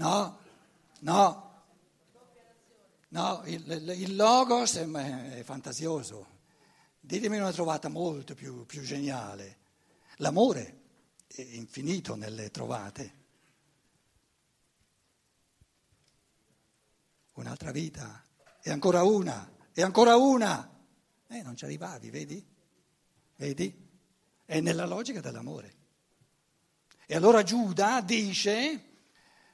No, no, no, il, il logos è, è, fantasioso. Ditemi una trovata molto più, più geniale. L'amore è infinito nelle trovate. Un'altra vita, e ancora una, e ancora una. Eh, non ci arrivavi, vedi? Vedi? È nella logica dell'amore. E allora Giuda dice,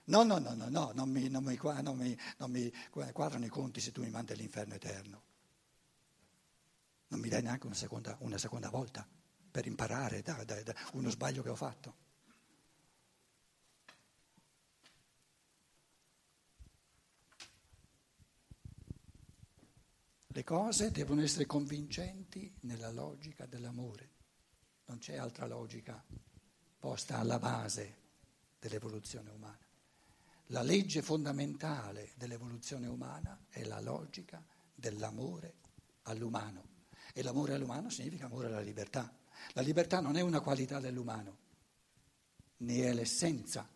no, no, no, no, no non, mi, non, mi, non, mi, non mi quadrano i conti se tu mi mandi all'inferno eterno. Non mi dai neanche una seconda, una seconda volta per imparare da, da, da uno sbaglio che ho fatto. Le cose devono essere convincenti nella logica dell'amore, non c'è altra logica posta alla base dell'evoluzione umana. La legge fondamentale dell'evoluzione umana è la logica dell'amore all'umano e l'amore all'umano significa amore alla libertà. La libertà non è una qualità dell'umano, ne è l'essenza.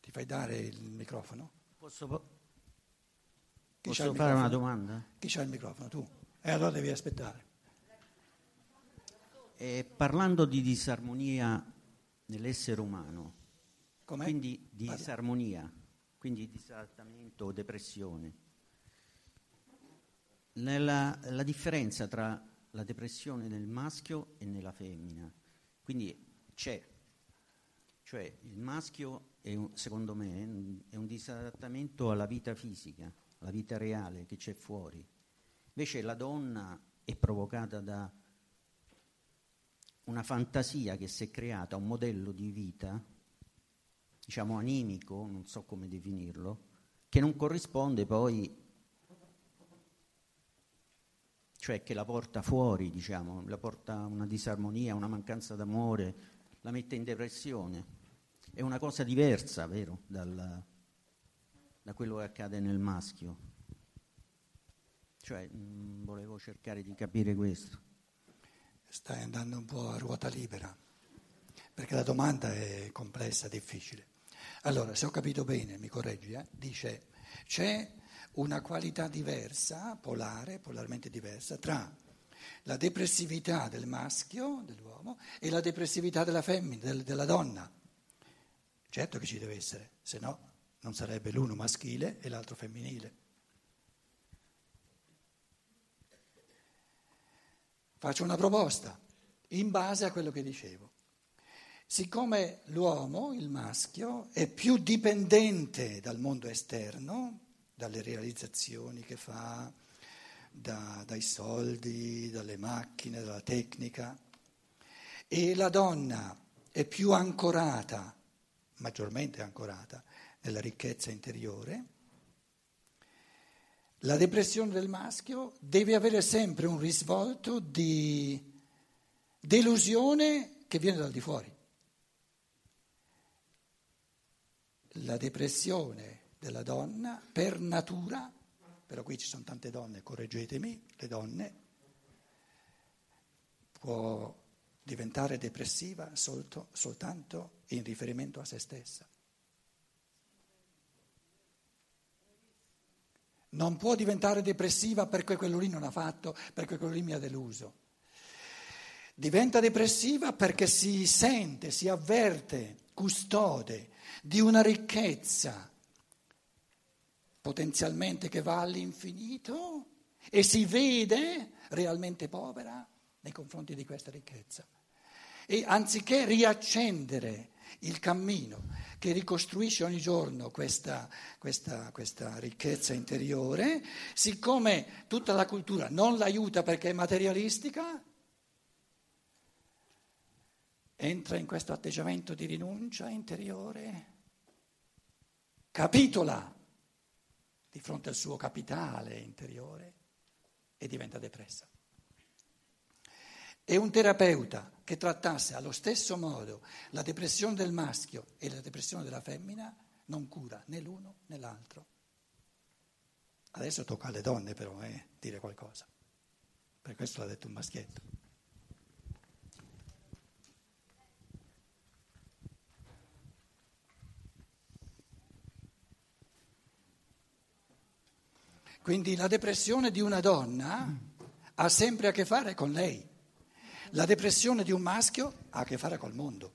Ti fai dare il microfono? Posso, po- posso fare una domanda? Chi c'ha il microfono? Tu. E allora devi aspettare. E parlando di disarmonia nell'essere umano, Com'è? quindi di disarmonia, quindi disadattamento o depressione, nella, la differenza tra la depressione nel maschio e nella femmina, quindi c'è, cioè il maschio è secondo me è un disadattamento alla vita fisica, alla vita reale che c'è fuori, invece la donna è provocata da una fantasia che si è creata, un modello di vita, diciamo animico, non so come definirlo, che non corrisponde poi, cioè che la porta fuori, diciamo, la porta una disarmonia, una mancanza d'amore, la mette in depressione. È una cosa diversa, vero, dal, da quello che accade nel maschio. Cioè, mh, volevo cercare di capire questo stai andando un po' a ruota libera, perché la domanda è complessa, difficile. Allora, se ho capito bene, mi correggi, eh? dice c'è una qualità diversa, polare, polarmente diversa, tra la depressività del maschio, dell'uomo, e la depressività della femmina, del, della donna. Certo che ci deve essere, se no non sarebbe l'uno maschile e l'altro femminile. Faccio una proposta in base a quello che dicevo. Siccome l'uomo, il maschio, è più dipendente dal mondo esterno, dalle realizzazioni che fa, da, dai soldi, dalle macchine, dalla tecnica, e la donna è più ancorata, maggiormente ancorata, nella ricchezza interiore, la depressione del maschio deve avere sempre un risvolto di delusione che viene dal di fuori. La depressione della donna per natura, però qui ci sono tante donne, correggetemi, le donne, può diventare depressiva solto, soltanto in riferimento a se stessa. non può diventare depressiva perché quello lì non ha fatto, perché quello lì mi ha deluso. Diventa depressiva perché si sente, si avverte custode di una ricchezza potenzialmente che va all'infinito e si vede realmente povera nei confronti di questa ricchezza. E anziché riaccendere il cammino che ricostruisce ogni giorno questa, questa, questa, ricchezza interiore, siccome tutta la cultura non l'aiuta perché è materialistica, entra in questo atteggiamento di rinuncia interiore, capitola di fronte al suo capitale interiore e diventa depressa. E un terapeuta che trattasse allo stesso modo la depressione del maschio e la depressione della femmina non cura né l'uno né l'altro. Adesso tocca alle donne però eh, dire qualcosa. Per questo l'ha detto un maschietto. Quindi la depressione di una donna ha sempre a che fare con lei. La depressione di un maschio ha a che fare col mondo.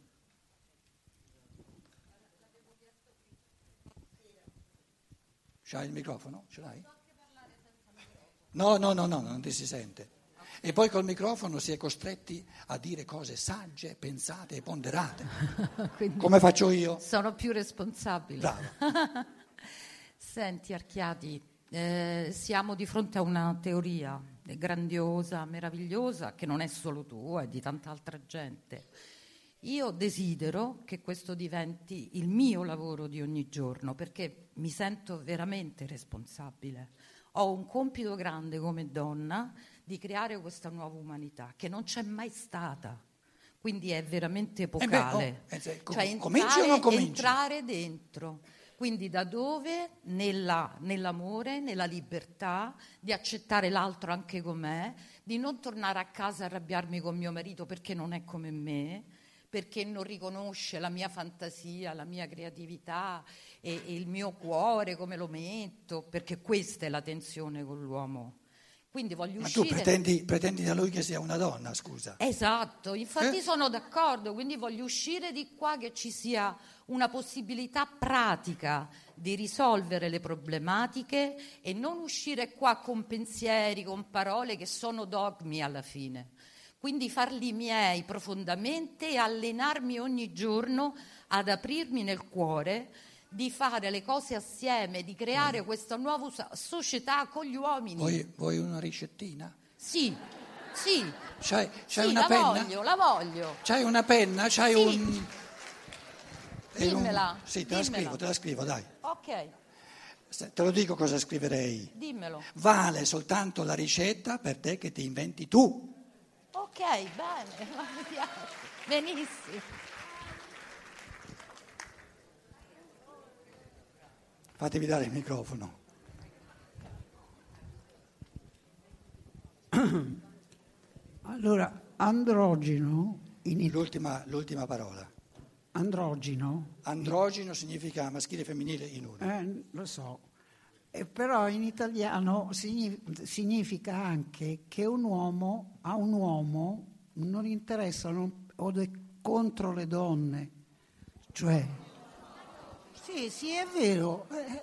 C'hai il microfono? Ce l'hai? No, no, no, no, non ti si sente. E poi col microfono si è costretti a dire cose sagge, pensate e ponderate. Come faccio io? Sono più responsabile. Bravo. Senti Archiati, eh, siamo di fronte a una teoria grandiosa, meravigliosa, che non è solo tua, è di tanta altra gente. Io desidero che questo diventi il mio lavoro di ogni giorno perché mi sento veramente responsabile. Ho un compito grande come donna di creare questa nuova umanità che non c'è mai stata. Quindi è veramente epocale. Eh beh, oh, eh, com- cioè cominci o entrare, non cominci? entrare dentro. Quindi da dove? Nella- nell'amore, nella libertà, di accettare l'altro anche com'è, di non tornare a casa a arrabbiarmi con mio marito perché non è come me, perché non riconosce la mia fantasia, la mia creatività e, e il mio cuore come lo metto, perché questa è la tensione con l'uomo. Quindi voglio Ma tu uscire. pretendi, pretendi da lui che sia una donna, scusa. Esatto, infatti Eh? sono d'accordo, quindi voglio uscire di qua che ci sia una possibilità pratica di risolvere le problematiche e non uscire qua con pensieri, con parole che sono dogmi alla fine. Quindi farli miei profondamente e allenarmi ogni giorno ad aprirmi nel cuore, di fare le cose assieme, di creare questa nuova società con gli uomini. Vuoi, vuoi una ricettina? Sì, sì. C'hai, c'hai Sì, una la penna? voglio, la voglio. C'hai una penna? C'hai Sì. un... e un- Dimmela, Sì, te la dimmela. scrivo, te la scrivo, dai. Ok, Te lo dico cosa scriverei. dimmelo. Vale soltanto la ricetta per te che ti inventi tu. Ok, bene. Benissimo. Fatevi dare il microfono. Allora, androgeno, in- L'ultima, l'ultima parola. androgeno, Androgeno significa maschile e femminile in uno. eh, lo so, Eh, però in italiano signi- significa anche che un uomo, a un uomo non interessano o è contro le donne, cioè... Sì, sì, è vero. eh,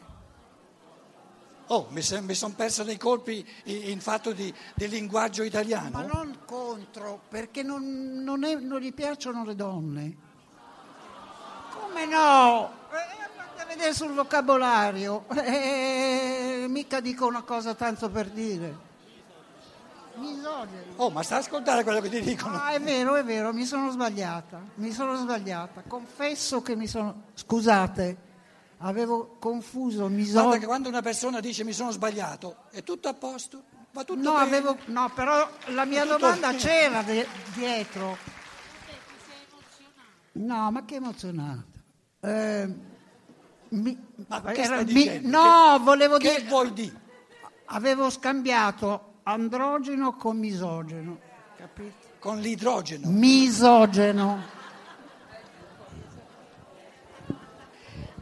Oh, mi, sono perso dei colpi in, in fatto di, di linguaggio italiano. Ma non contro, perché non, non è- non gli piacciono le donne. Come no? Eh, andate a vedere sul vocabolario. Eh, mica dico una cosa tanto per dire. Misogini. Oh, ma sta a ascoltare quello che ti dicono. Ah, è vero, è vero, mi sono sbagliata. Mi sono sbagliata. Confesso che mi sono... Scusate, avevo confuso Guarda che quando una persona dice mi sono sbagliato, è tutto a posto, va tutto No, bene. avevo, no, però la mia Tutto- domanda c'era de- dietro. No, ma che emozionata. Eh, mi- Ma che era- mi- dicendo? no, volevo Che dire. vuoi dire? Avevo scambiato androgeno con misogeno. Capito? Con l'idrogeno. Misogeno.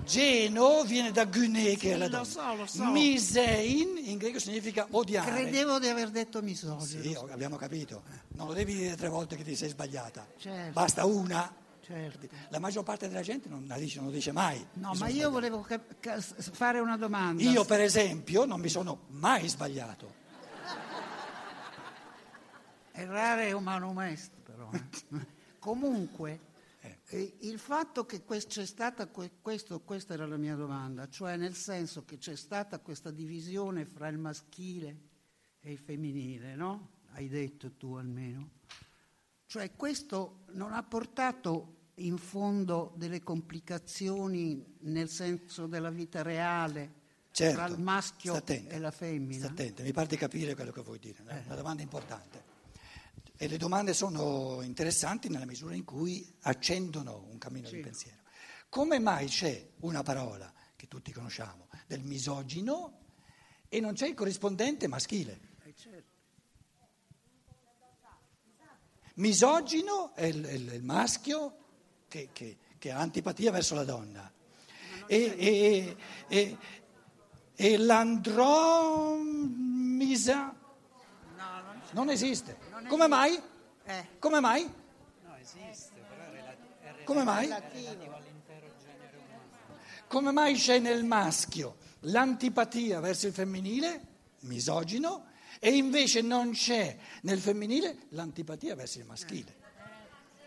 Geno viene da gyne, che è la lo donna. so, lo so. Misein in greco significa odiare. Credevo di aver detto misogeno. Sì, abbiamo capito. Non lo devi dire tre volte che ti sei sbagliata. Certo. Basta una. Certo. La maggior parte della gente non la dice, non lo dice mai. No, ma io sbagliato. volevo cap- ca- fare una domanda. Io, per esempio, non mi sono mai sbagliato. Errare è umano est, però. eh. Comunque, eh, il fatto che c'è stata que- questo, questa era la mia domanda, cioè nel senso che c'è stata questa divisione fra il maschile e il femminile, no? Hai detto tu almeno. Cioè questo non ha portato in fondo delle complicazioni nel senso della vita reale Certo, tra il maschio e la femmina? Sta attenta, mi pare di capire quello che vuoi dire, è una domanda importante. E le domande sono interessanti nella misura in cui accendono un cammino di pensiero. Come mai c'è una parola che tutti conosciamo del misogino e non c'è il corrispondente maschile? Eh, certo. Misogino è il, il- il maschio che, che- che ha antipatia verso la donna. E, e- e- e l'andromisa non esiste. Come mai? Eh. Come mai? Come mai? Come mai c'è nel maschio l'antipatia verso il femminile, misogino, e invece non c'è nel femminile l'antipatia verso il maschile?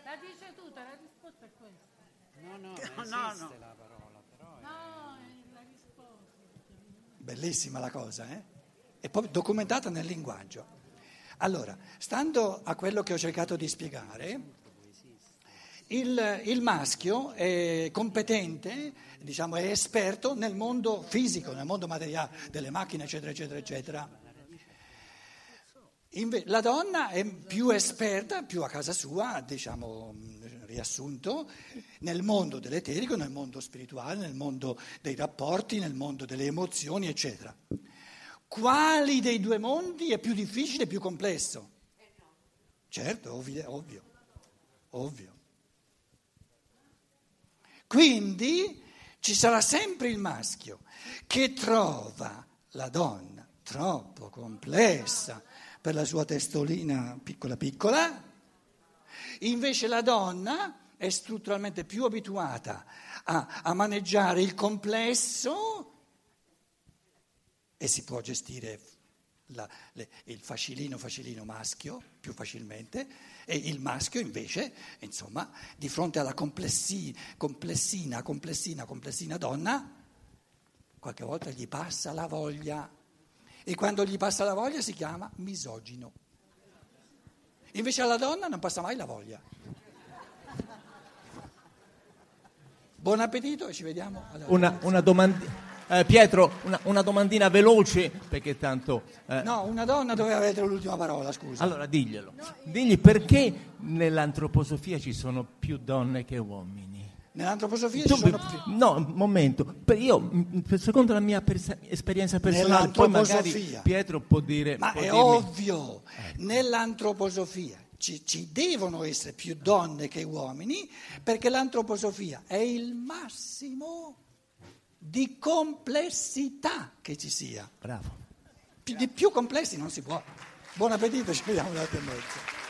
La dice tutta, la risposta è questa. No, no, No, non no, esiste no. la parola, però è- No, è la risposta. Bellissima la cosa, eh? E poi documentata nel linguaggio. Allora, stando a quello che ho cercato di spiegare, il, il maschio è competente, diciamo, è esperto nel mondo fisico, nel mondo materiale, delle macchine, eccetera, eccetera, eccetera. Inve- la donna è più esperta, più a casa sua, diciamo, riassunto, nel mondo dell'eterico, nel mondo spirituale, nel mondo dei rapporti, nel mondo delle emozioni, eccetera. Quali dei due mondi è più difficile e più complesso? Certo, ovvio, ovvio, ovvio. Quindi ci sarà sempre il maschio che trova la donna troppo complessa per la sua testolina piccola piccola, invece la donna è strutturalmente più abituata a, a maneggiare il complesso e si può gestire la- le- il facilino facilino maschio più facilmente e il maschio invece, insomma, di fronte alla complessi- complessina, complessina, complessina donna, qualche volta gli passa la voglia e quando gli passa la voglia si chiama misogino. Invece alla donna non passa mai la voglia. Buon appetito e ci vediamo Una, una domandina. Pietro, una, una domandina veloce perché tanto... eh, No, una donna doveva avere l'ultima parola, scusa. Allora diglielo. Digli perché nell'antroposofia ci sono più donne che uomini. Nell'antroposofia ci Tu- sono più... No, un momento. Io, m, per- secondo la mia persa- esperienza personale, poi magari. Pietro può dire... Ma può è dirmi- ovvio, nell'antroposofia ci, ci devono essere più donne che uomini perché l'antroposofia è il massimo di complessità che ci sia. Bravo. Di più complessi non si può. Buon appetito, ci vediamo alle otto e mezza.